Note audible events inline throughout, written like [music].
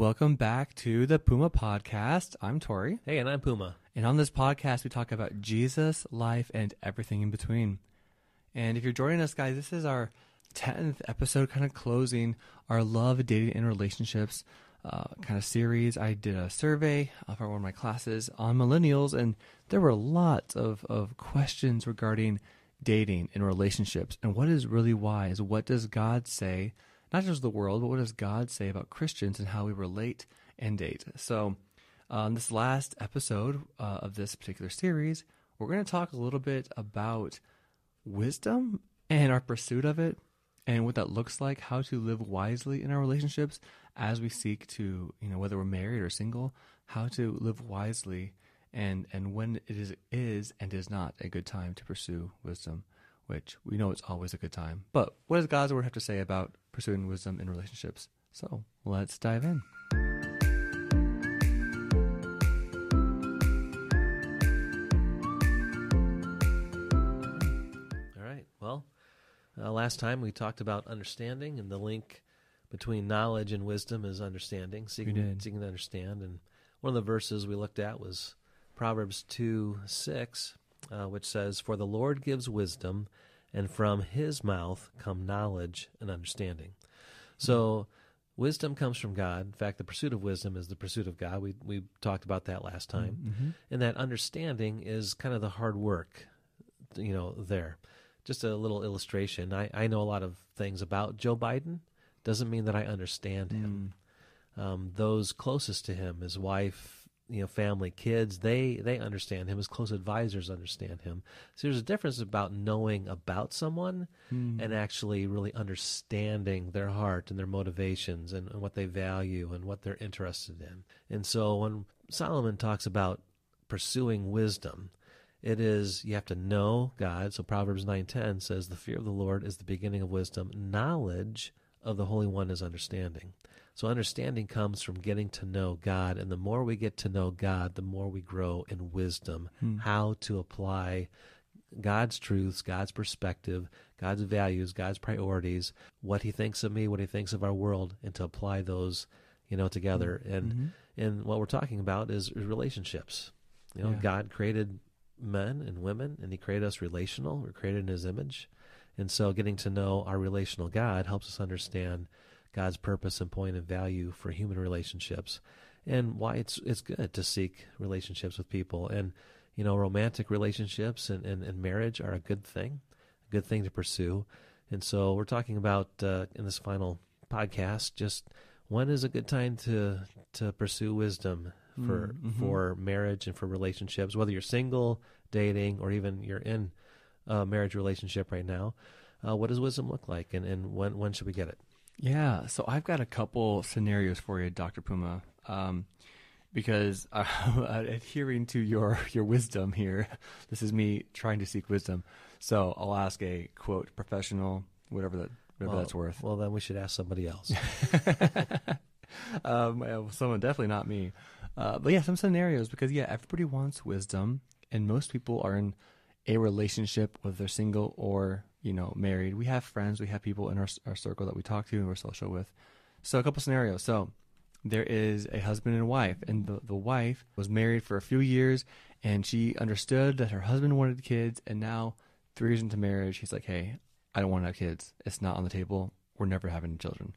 Welcome back to the Puma Podcast. I'm Tory. Hey, and I'm Puma. And on this podcast, we talk about Jesus, life, and everything in between. And if you're joining us, guys, this is our 10th episode, kind of closing our love, dating, and relationships uh, kind of series. I did a survey for one of my classes on millennials, and there were lots of, of questions regarding dating and relationships and what is really wise. What does God say? Not just the world, but what does God say about Christians and how we relate and date? So, on this last episode uh, of this particular series, we're going to talk a little bit about wisdom and our pursuit of it and what that looks like, how to live wisely in our relationships as we seek to, you know, whether we're married or single, how to live wisely and and when it is is and is not a good time to pursue wisdom, which we know it's always a good time. But what does God's word have to say about pursuing wisdom in relationships? So let's dive in. All right. Well, uh, last time we talked about understanding and the link between knowledge and wisdom is understanding, seeking, seeking to understand. And one of the verses we looked at was Proverbs 2 6, uh, which says, For the Lord gives wisdom, and from his mouth come knowledge and understanding. So, wisdom comes from God. In fact, the pursuit of wisdom is the pursuit of God. We, we talked about that last time. Mm-hmm. And that understanding is kind of the hard work, you know, there. Just a little illustration. I, I know a lot of things about Joe Biden. Doesn't mean that I understand him. Mm. Um, those closest to him, his wife, you know family kids they they understand him his close advisors understand him. So there's a difference about knowing about someone mm. and actually really understanding their heart and their motivations and, and what they value and what they're interested in. And so when solomon talks about pursuing wisdom it is you have to know god. So proverbs 9.10 says the fear of the lord is the beginning of wisdom. Knowledge of the holy one is understanding so understanding comes from getting to know God, and the more we get to know God, the more we grow in wisdom, hmm. how to apply God's truths, God's perspective, God's values, God's priorities, what He thinks of me, what He thinks of our world, and to apply those, you know, together. Mm-hmm. And mm-hmm. and what we're talking about is, is relationships. You know, yeah. God created men and women, and He created us relational. We're created in His image, and so getting to know our relational God helps us understand God's purpose and point of value for human relationships and why it's it's good to seek relationships with people and you know romantic relationships and, and, and marriage are a good thing a good thing to pursue and so we're talking about uh, in this final podcast just when is a good time to to pursue wisdom for mm-hmm. for marriage and for relationships whether you're single dating or even you're in a marriage relationship right now uh, what does wisdom look like and, and when when should we get it yeah, so I've got a couple scenarios for you, Dr. Puma, um, because [laughs] uh, adhering to your your wisdom here, this is me trying to seek wisdom. So I'll ask a quote professional, whatever that whatever well, that's worth. Well, then we should ask somebody else. [laughs] um, someone definitely not me, uh, but yeah, some scenarios because yeah, everybody wants wisdom, and most people are in a relationship, whether they're single or you know, married. We have friends, we have people in our, our circle that we talk to and we're social with. So, a couple scenarios. So, there is a husband and wife, and the, the wife was married for a few years, and she understood that her husband wanted kids, and now, three years into marriage, he's like, hey, I don't want to have kids. It's not on the table. We're never having children.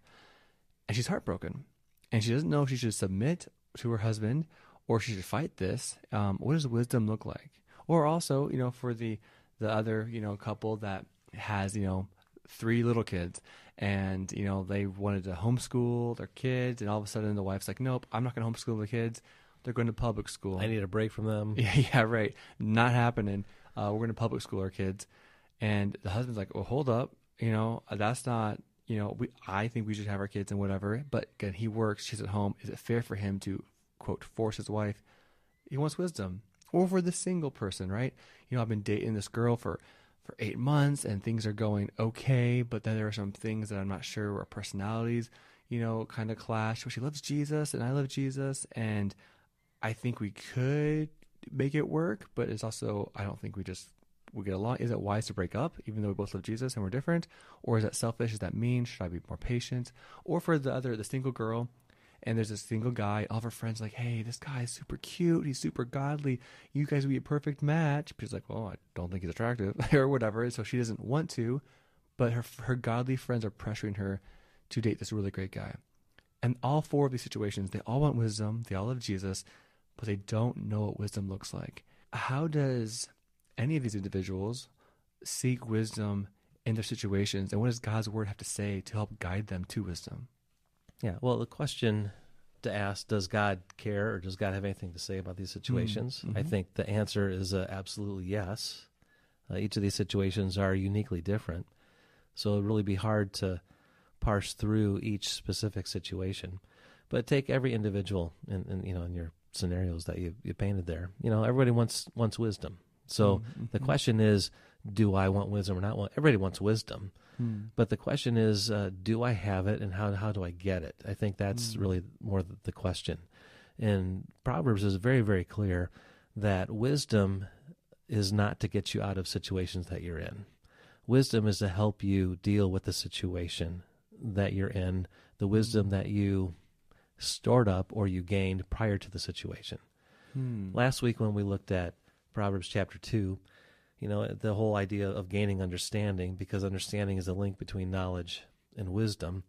And she's heartbroken. And she doesn't know if she should submit to her husband or she should fight this. Um, what does wisdom look like? Or also, you know, for the the other, you know, couple that has you know three little kids and you know they wanted to homeschool their kids and all of a sudden the wife's like nope i'm not going to homeschool the kids. They're going to public school. I need a break from them. [laughs] Yeah, yeah right. Not happening. Uh, we're going to public school our kids. And the husband's like well hold up. You know that's not you know we i think we should have our kids and whatever but again he works she's at home. Is it fair for him to quote force his wife? He wants wisdom or for the single person right you know i've been dating this girl for for eight months and things are going okay, but then there are some things that I'm not sure where personalities, you know, kind of clash. Well, she loves Jesus and I love Jesus, and I think we could make it work, but it's also I don't think we just we get along. Is it wise to break up, even though we both love Jesus and we're different, or is that selfish? Is that mean? Should I be more patient? Or for the other, the single girl, and there's a single guy. All of her friends like, "Hey, this guy is super cute. He's super godly. You guys would be a perfect match." But she's like, "Well, I don't think he's attractive [laughs] or whatever." So she doesn't want to, but her her godly friends are pressuring her to date this really great guy. And all four of these situations, they all want wisdom. They all love Jesus, but they don't know what wisdom looks like. How does any of these individuals seek wisdom in their situations, and what does God's word have to say to help guide them to wisdom? Yeah, well, the question to ask does God care or does God have anything to say about these situations? Mm-hmm. I think the answer is uh, absolutely yes. Uh, each of these situations are uniquely different. So it'd really be hard to parse through each specific situation. But take every individual in, in you know in your scenarios that you, you painted there. You know, everybody wants wants wisdom. So mm-hmm. the question is, do I want wisdom or not? Well, everybody wants wisdom. Hmm. But the question is, uh, do I have it, and how how do I get it? I think that's hmm. really more the question. And Proverbs is very very clear that wisdom is not to get you out of situations that you're in. Wisdom is to help you deal with the situation that you're in, the wisdom hmm. that you stored up or you gained prior to the situation. Hmm. Last week when we looked at Proverbs chapter 2, you know, the whole idea of gaining understanding, because understanding is a link between knowledge and wisdom.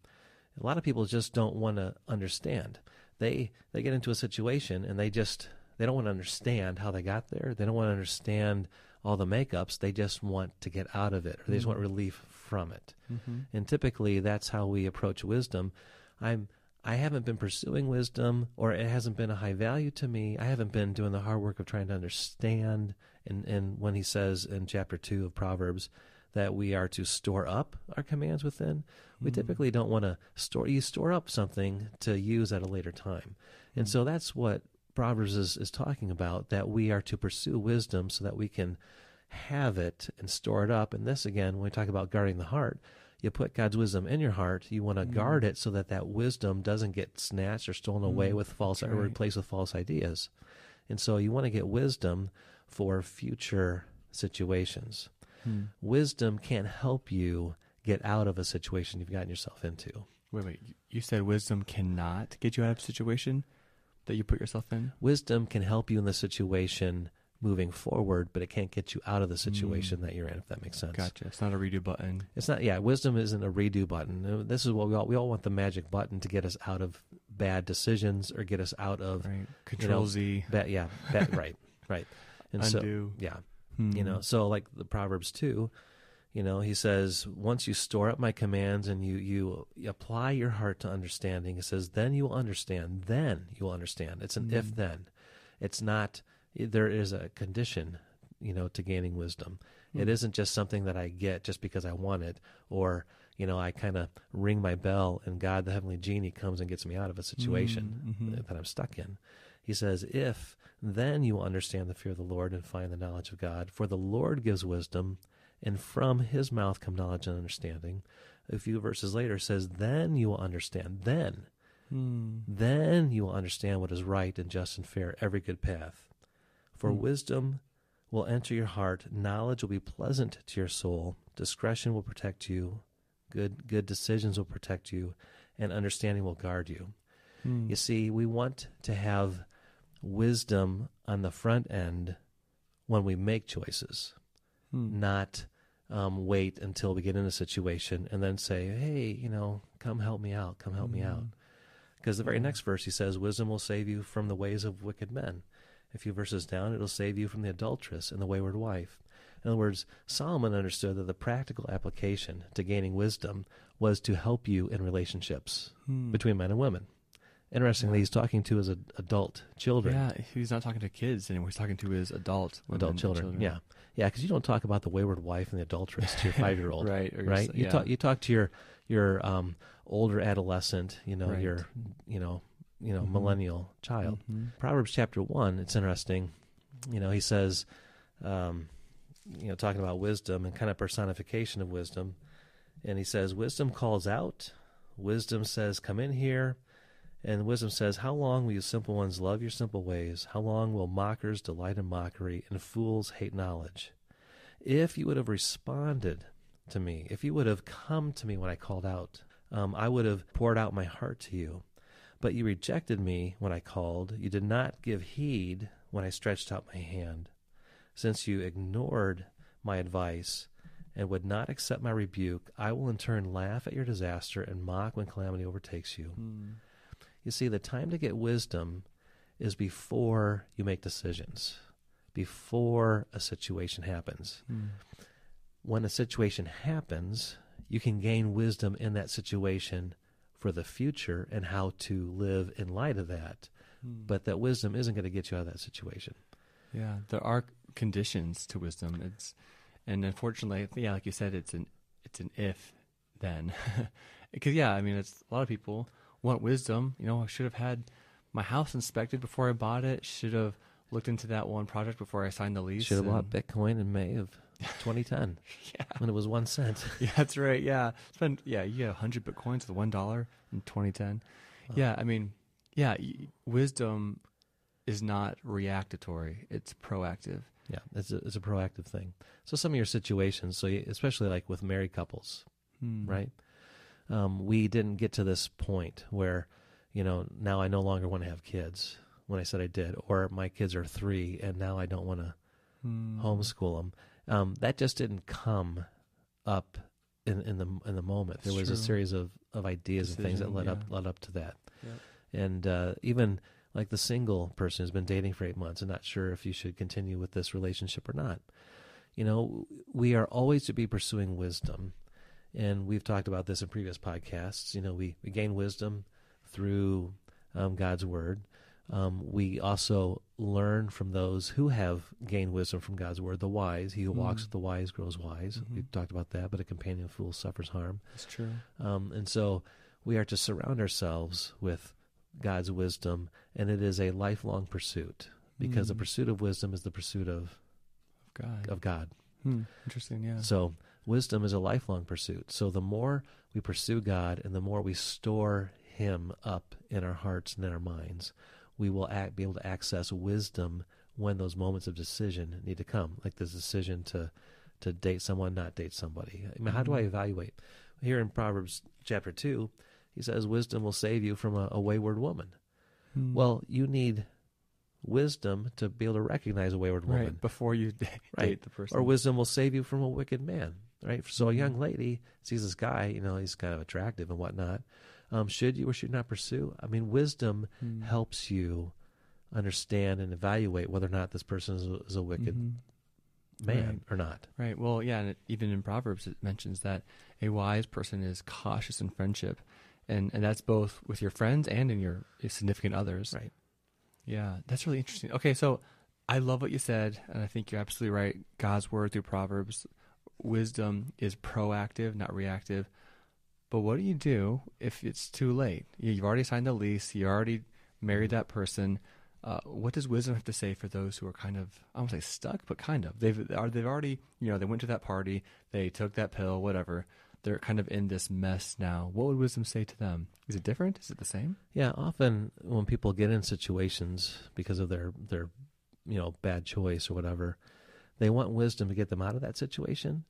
A lot of people just don't want to understand. They they get into a situation and they just they don't want to understand how they got there. They don't want to understand all the makeups. They just want to get out of it, or they just want mm-hmm. relief from it. Mm-hmm. And typically, that's how we approach wisdom. I'm I haven't been pursuing wisdom, or it hasn't been a high value to me. I haven't been doing the hard work of trying to understand and, and when he says in chapter 2 of Proverbs that we are to store up our commands within, we mm. typically don't want to store, you store up something to use at a later time. Mm. And so that's what Proverbs is, is talking about, that we are to pursue wisdom so that we can have it and store it up. And this, again, when we talk about guarding the heart, you put God's wisdom in your heart. You want to mm. guard it so that that wisdom doesn't get snatched or stolen away mm. with false right. or replaced with false ideas. And so you want to get wisdom for future situations. Hmm. Wisdom can't help you get out of a situation you've gotten yourself into. Wait, wait. You said wisdom cannot get you out of a situation that you put yourself in? Wisdom can help you in the situation moving forward, but it can't get you out of the situation mm. that you're in, if that makes sense. Gotcha. It's not a redo button. It's not, yeah, wisdom isn't a redo button. Uh, this is what we all, we all want the magic button to get us out of bad decisions or get us out of right. Control you know, Z. Bad, yeah, bad, [laughs] right, right. And Undo. So, yeah. Hmm. You know, so like the Proverbs 2, you know, he says, once you store up my commands and you, you apply your heart to understanding, he says, then you will understand. Then you will understand. It's an mm. if then. It's not, there is a condition, you know, to gaining wisdom. Mm. It isn't just something that I get just because I want it or, you know, I kind of ring my bell and God, the heavenly genie, comes and gets me out of a situation mm, mm-hmm. that I'm stuck in. He says, if then you will understand the fear of the Lord and find the knowledge of God. For the Lord gives wisdom, and from his mouth come knowledge and understanding. A few verses later says, Then you will understand. Then. Hmm. Then you will understand what is right and just and fair, every good path. For hmm. wisdom will enter your heart, knowledge will be pleasant to your soul, discretion will protect you, good good decisions will protect you, and understanding will guard you. Hmm. You see, we want to have wisdom on the front end when we make choices, hmm. not um, wait until we get in a situation and then say, hey, you know, come help me out, come help me out. Hmm. Because the very next verse he says, wisdom will save you from the ways of wicked men. A few verses down, it'll save you from the adulteress and the wayward wife. In other words, Solomon understood that the practical application to gaining wisdom was to help you in relationships hmm. between men and women. Interestingly, he's talking to his adult children. Yeah, he's not talking to kids anymore. He's talking to his adult adult children. children. Yeah, yeah, because you don't talk about the wayward wife and the adulteress to your [laughs] five year old, right? right. You yeah. talk you talk to your your um, older adolescent. You know right. your you know you know mm-hmm. millennial child. Mm-hmm. Proverbs chapter one. It's interesting. You know, he says, um, you know, talking about wisdom and kind of personification of wisdom, and he says, wisdom calls out. Wisdom says, "Come in here." And wisdom says, How long will you simple ones love your simple ways? How long will mockers delight in mockery and fools hate knowledge? If you would have responded to me, if you would have come to me when I called out, um, I would have poured out my heart to you. But you rejected me when I called. You did not give heed when I stretched out my hand. Since you ignored my advice and would not accept my rebuke, I will in turn laugh at your disaster and mock when calamity overtakes you. Hmm. You see, the time to get wisdom is before you make decisions, before a situation happens. Hmm. When a situation happens, you can gain wisdom in that situation for the future and how to live in light of that. Hmm. But that wisdom isn't going to get you out of that situation. Yeah, there are conditions to wisdom. It's and unfortunately, yeah, like you said, it's an it's an if then, [laughs] because yeah, I mean, it's a lot of people want wisdom. You know, I should have had my house inspected before I bought it. Should have looked into that one project before I signed the lease. Should have bought Bitcoin in May of 2010 [laughs] Yeah, when it was one cent. [laughs] yeah, that's right. Yeah, spend yeah, you get hundred bitcoins with one dollar in 2010. Yeah, I mean, yeah, y- wisdom is not reactatory; it's proactive. Yeah, it's a, it's a proactive thing. So some of your situations, so you, especially like with married couples, Hmm. right? Um, we didn't get to this point where, you know, now I no longer want to have kids when I said I did, or my kids are three and now I don't want to Hmm. homeschool them. Um, that just didn't come up in, in the in the moment. There was a series of, of ideas and things that Decision, led up led up to that. Yep. And uh, even like the single person who's been dating for eight months and not sure if you should continue with this relationship or not. You know, we are always to be pursuing wisdom. And we've talked about this in previous podcasts. You know, we, we gain wisdom through um, God's word. Um, we also learn from those who have gained wisdom from God's word, the wise. He who walks Mhm. with the wise grows wise. Mhm. We've talked about that, but a companion fool suffers harm. That's true. Um, and so we are to surround ourselves with God's wisdom, and it is a lifelong pursuit because the Mm. pursuit of wisdom is the pursuit of, God. of God. Hmm. Interesting. Yeah. So wisdom is a lifelong pursuit. So the more we pursue God and the more we store Him up in our hearts and in our minds, we will act, be able to access wisdom when those moments of decision need to come, like this decision to to date someone, not date somebody. I mean, how do I Mhm. evaluate? Here in Proverbs chapter two, he says, "Wisdom will save you from a, a wayward woman." Hmm. Well, you need wisdom to be able to recognize a wayward woman right before you [laughs] date, Right. the person. or wisdom will save you from a wicked man right so a young lady sees this guy you know he's kind of attractive and whatnot um, should you or should you not pursue i mean wisdom Hmm. helps you understand and evaluate whether or not this person is a, is a wicked Mhm. man Right. or not Right. Well, yeah, and it, even in Proverbs it mentions that a wise person is cautious in friendship, and and that's both with your friends and in your significant others. right Yeah, that's really interesting. Okay, so I love what you said, and I think you're absolutely right. God's word through Proverbs, wisdom is proactive, not reactive. But what do you do if it's too late? You- You've already signed the lease. You already married that person. Uh, what does wisdom have to say for those who are kind of I won't say stuck, but kind of they've are they've already you know they went to that party, they took that pill, whatever. They're kind of in this mess now. What would wisdom say to them? Is it different? Is it the same? yeah often when people get in situations because of their their you know bad choice or whatever they want wisdom to get them out of that situation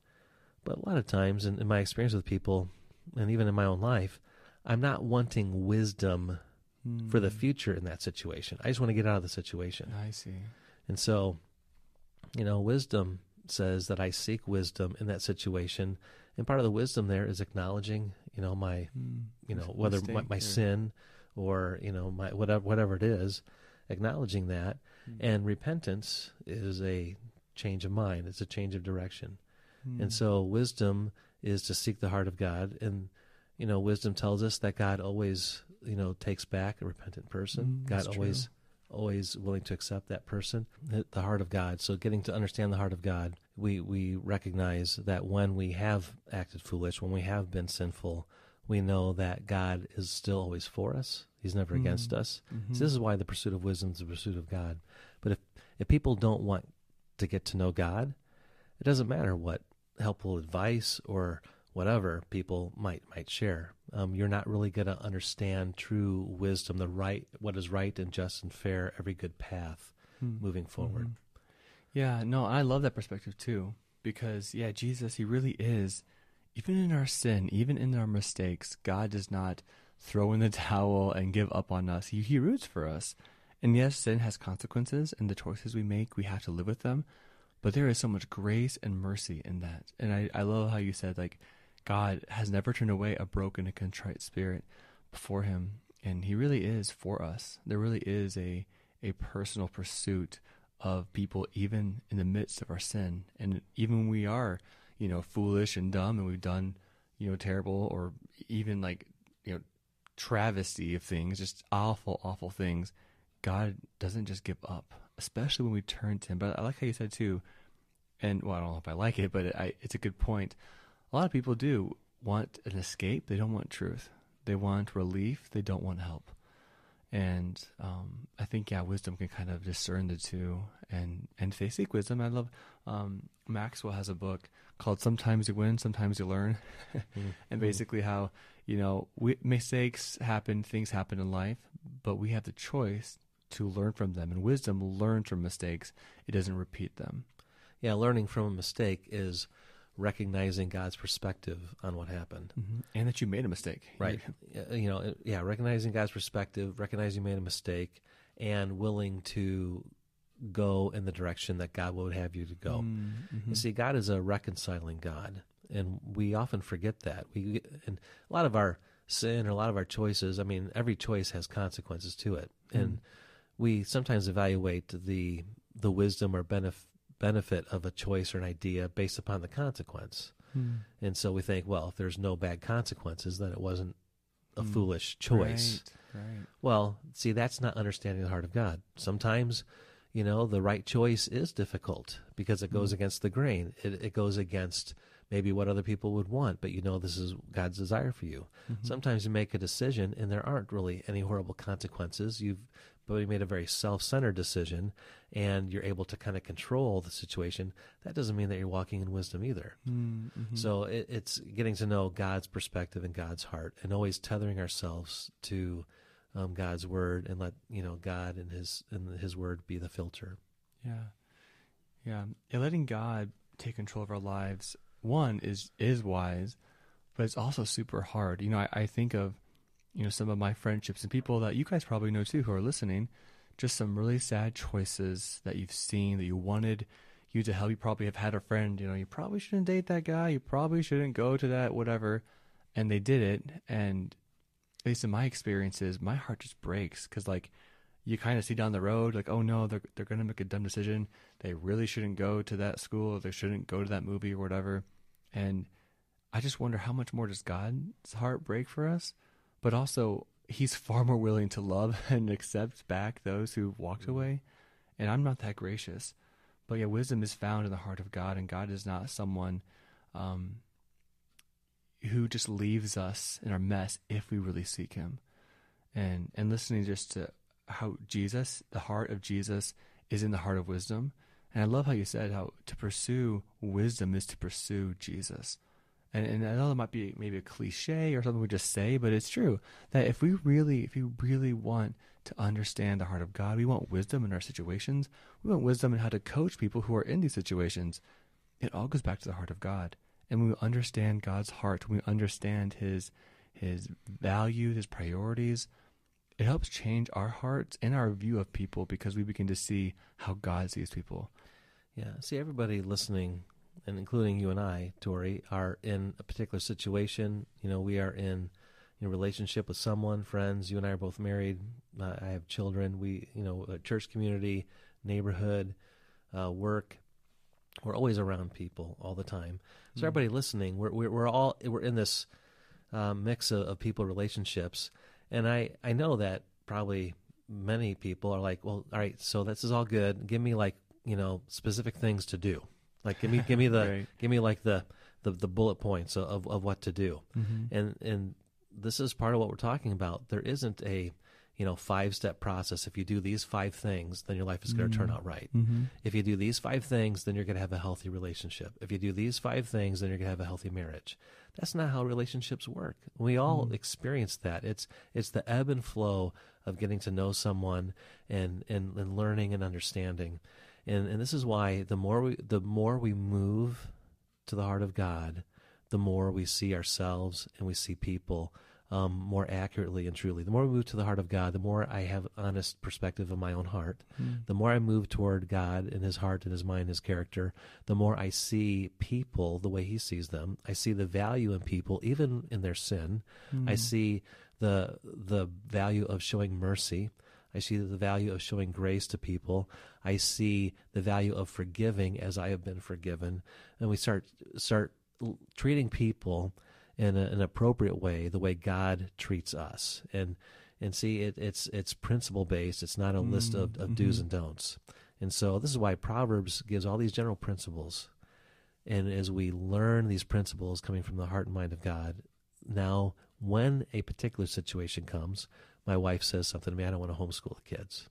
but a lot of times in, in my experience with people and even in my own life i'm not wanting wisdom for the Hmm. future in that situation. I just want to get out of the situation. I see. And so, you know, wisdom says that I seek wisdom in that situation. And part of the wisdom there is acknowledging, you know, my, Hmm. you know, whether my, mistake my or- sin or, you know, my whatever whatever it is, acknowledging that. Hmm. And repentance is a change of mind. It's a change of direction. Hmm. And so wisdom is to seek the heart of God. And, you know, wisdom tells us that God always, you know, takes back a repentant person. Mm, God always, always willing to accept that person, the heart of God. So getting to understand the heart of God, we, we recognize that when we have acted foolish, when we have been sinful, we know that God is still always for us. He's never against Mm. us. Mhm. So this is why the pursuit of wisdom is the pursuit of God. But if, if people don't want to get to know God, it doesn't matter what helpful advice or whatever people might might share. Um, you're not really going to understand true wisdom, the right, what is right and just and fair, every good path Hmm. moving forward. Mhm. Yeah, no, I love that perspective too because yeah, Jesus, he really is even in our sin, even in our mistakes, God does not throw in the [laughs] towel and give up on us. He, he roots for us. And yes, sin has consequences, and the choices we make, we have to live with them. But there is so much grace and mercy in that. And I, I love how you said, like, God has never turned away a broken and contrite spirit before him. And he really is for us. There really is a, a personal pursuit of people, even in the midst of our sin. And even when we are, you know, foolish and dumb and we've done, you know, terrible or even like, you know, travesty of things, just awful, awful things, God doesn't just give up, especially when we turn to Him. But I like how you said too, and well, I don't know if I like it, but I, it's a good point. A lot of people do want an escape. They don't want truth. They want relief. They don't want help. And um, I think yeah, wisdom can kind of discern the two, and and if they seek wisdom, I love um, Maxwell has a book called "Sometimes You Win, Sometimes You Learn," mm-hmm. [laughs] and basically how you know we, mistakes happen, things happen in life, but we have the choice to learn from them. And wisdom learns from mistakes; it doesn't repeat them. Yeah, learning from a mistake is recognizing God's perspective on what happened, mm-hmm. and that you made a mistake. Right. you know, yeah, recognizing God's perspective, recognizing you made a mistake, and willing to go in the direction that God would have you to go. Mm-hmm. You see, God is a reconciling God, and we often forget that. We and a lot of our sin or a lot of our choices. I mean, every choice has consequences to it, and we sometimes evaluate the the wisdom or benefit benefit of a choice or an idea based upon the consequence. Hmm. And so we think, well, if there's no bad consequences, then it wasn't a hmm. foolish choice. Right, right. Well, see, that's not understanding the heart of God. Sometimes, you know, the right choice is difficult because it goes hmm. against the grain. It, it goes against maybe what other people would want, but you know this is God's desire for you. Mm-hmm. Sometimes you make a decision and there aren't really any horrible consequences. You've but you made a very self-centered decision and you're able to kind of control the situation that doesn't mean that you're walking in wisdom either. Mm-hmm. so it, it's getting to know god's perspective and god's heart and always tethering ourselves to um, god's word and let you know god and his and his word be the filter. Yeah. Yeah and letting god take control of our lives one is is wise but it's also super hard. You know I, I think of you know, some of my friendships and people that you guys probably know too who are listening, just some really sad choices that you've seen that you wanted you to help. You probably have had a friend, you know, you probably shouldn't date that guy, you probably shouldn't go to that, whatever. And they did it. And at least in my experiences, my heart just breaks because, like, you kind of see down the road, like, oh no, they're, they're going to make a dumb decision. They really shouldn't go to that school. They shouldn't go to that movie or whatever. And I just wonder how much more does God's heart break for us? But also he's far more willing to love [laughs] and accept back those who've walked mm-hmm. away. And I'm not that gracious. But yeah, wisdom is found in the heart of God, and God is not someone um, who just leaves us in our mess if we really seek Him. And and listening just to how Jesus, the heart of Jesus, is in the heart of wisdom. And I love how you said how to pursue wisdom is to pursue Jesus. And, and I know that might be maybe a cliche or something we just say, but it's true that if we really, if we really want to understand the heart of God, we want wisdom in our situations. We want wisdom in how to coach people who are in these situations. It all goes back to the heart of God. And when we understand God's heart, when we understand His His values, His priorities, it helps change our hearts and our view of people because we begin to see how God sees people. Yeah. See, everybody listening and including you and I, Tory, are in a particular situation. You know, we are in a relationship with someone, friends. You and I are both married. Uh, I have children. We, you know, a church community, neighborhood, uh, work. We're always around people all the time. So mm-hmm. everybody listening, we're, we're, we're all we're in this uh, mix of, of people relationships, and I I know that probably many people are like, well, all right, so this is all good. Give me like you know specific things to do like give me give me the [laughs] right. give me like the, the the bullet points of of what to do. Mm-hmm. And and this is part of what we're talking about. There isn't a you know five step process. If you do these five things, then your life is going to turn out right. Mm-hmm. If you do these five things, then you're going to have a healthy relationship. If you do these five things, then you're going to have a healthy marriage. That's not how relationships work. We all mm-hmm. experience that. It's it's the ebb and flow of getting to know someone and and, and learning and understanding and and this is why the more we the more we move to the heart of God, the more we see ourselves and we see people um, more accurately and truly. The more we move to the heart of God, the more I have honest perspective of my own heart. Mm. The more I move toward God and His heart and His mind, His character, the more I see people the way He sees them. I see the value in people, even in their sin. Mm. I see the the value of showing mercy. I see the value of showing grace to people. I see the value of forgiving as I have been forgiven, and we start start treating people in a, an appropriate way, the way God treats us. And and see, it, it's it's principle based. It's not a mm, list of, of mm-hmm. do's and don'ts. And so this is why Proverbs gives all these general principles. And as we learn these principles coming from the heart and mind of God, now when a particular situation comes, my wife says something to me, I don't want to homeschool the kids.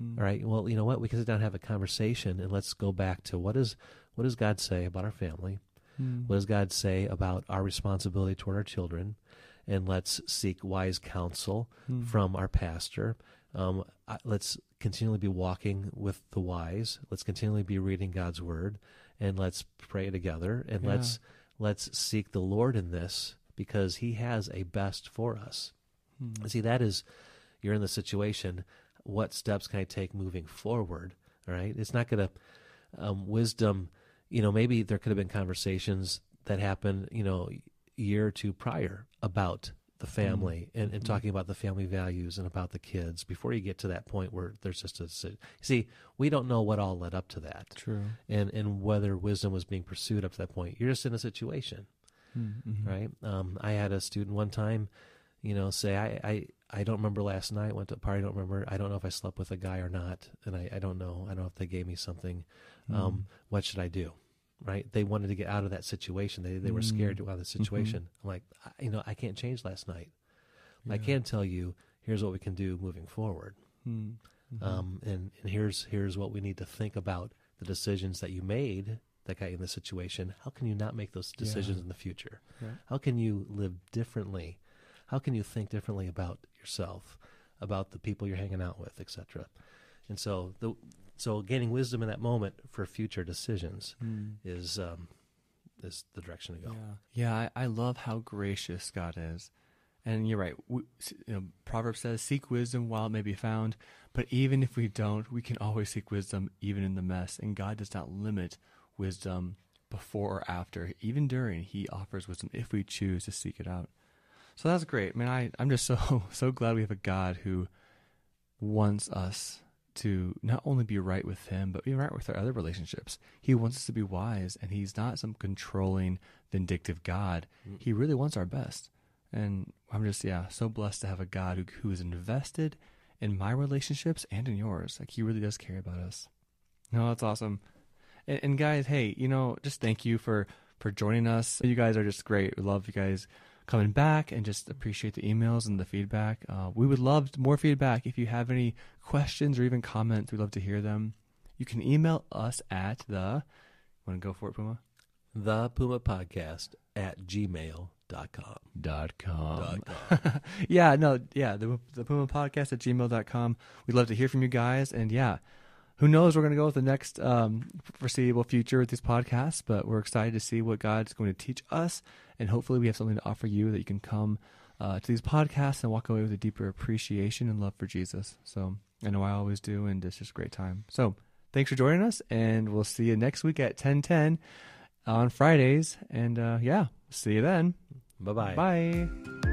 Mm. All right. Well, you know what? We can sit down and have a conversation and let's go back to what is what does God say about our family? Mm. What does God say about our responsibility toward our children? And let's seek wise counsel mm. from our pastor. Um, let's continually be walking with the wise. Let's continually be reading God's word, and let's pray together. And yeah. let's let's seek the Lord in this because He has a best for us. Mm. See, that is you're in the situation. What steps can I take moving forward? All right, it's not going to um, wisdom you know, maybe there could have been conversations that happened, you know, year or two prior about the mm-hmm. family mm-hmm. and, and, talking about the family values and about the kids before you get to that point where there's just a see we don't know what all led up to that true and and whether wisdom was being pursued up to that point you're just in a situation mm-hmm. right um, i had a student one time you know say I, I i don't remember last night went to a party i don't remember i don't know if i slept with a guy or not and i, I don't know i don't know if they gave me something mm-hmm. um, what should i do right? They wanted to get out of that situation. They they were scared to out of the mm-hmm. situation. Mm-hmm. I'm like, I, you know, I can't change last night. Yeah. I can tell you, here's what we can do moving forward. Mm-hmm. Um, and and here's here's what we need to think about the decisions that you made that got you in this situation. How can you not make those decisions yeah. in the future? Yeah. How can you live differently? How can you think differently about yourself, about the people you're hanging out with, etc. And so the so gaining wisdom in that moment for future decisions mm. is um, is the direction to go. Yeah, yeah I, I, love how gracious God is, and you're right. We, you know, Proverbs says, "Seek wisdom while it may be found." But even if we don't, we can always seek wisdom even in the mess. And God does not limit wisdom before or after. Even during, He offers wisdom if we choose to seek it out. So that's great. I mean, I I'm just so [laughs] so glad we have a God who wants us to not only be right with him, but be right with our other relationships. He wants us to be wise, and he's not some controlling, vindictive God. Mm. He really wants our best. And I'm just, yeah, so blessed to have a God who, who is invested in my relationships and in yours. Like, he really does care about us. No, that's awesome. And, and guys, hey, you know, just thank you for for joining us. You guys are just great. We love you guys coming back and just appreciate the emails and the feedback. Uh, we would love more feedback. If you have any questions or even comments, we'd love to hear them. You can email us at the, want to go for it, Puma? The Puma Podcast at gmail.com. Dot com. Dot com. [laughs] yeah, no, yeah, the, the Puma Podcast at gmail.com. We'd love to hear from you guys. And yeah, who knows where we're going to go with the next um, foreseeable future with these podcasts, but we're excited to see what God's going to teach us. And hopefully, we have something to offer you that you can come uh, to these podcasts and walk away with a deeper appreciation and love for Jesus. So I know I always do, and it's just a great time. So thanks for joining us, and we'll see you next week at 1010 on Fridays. And uh, yeah, see you then. Bye-bye. Bye.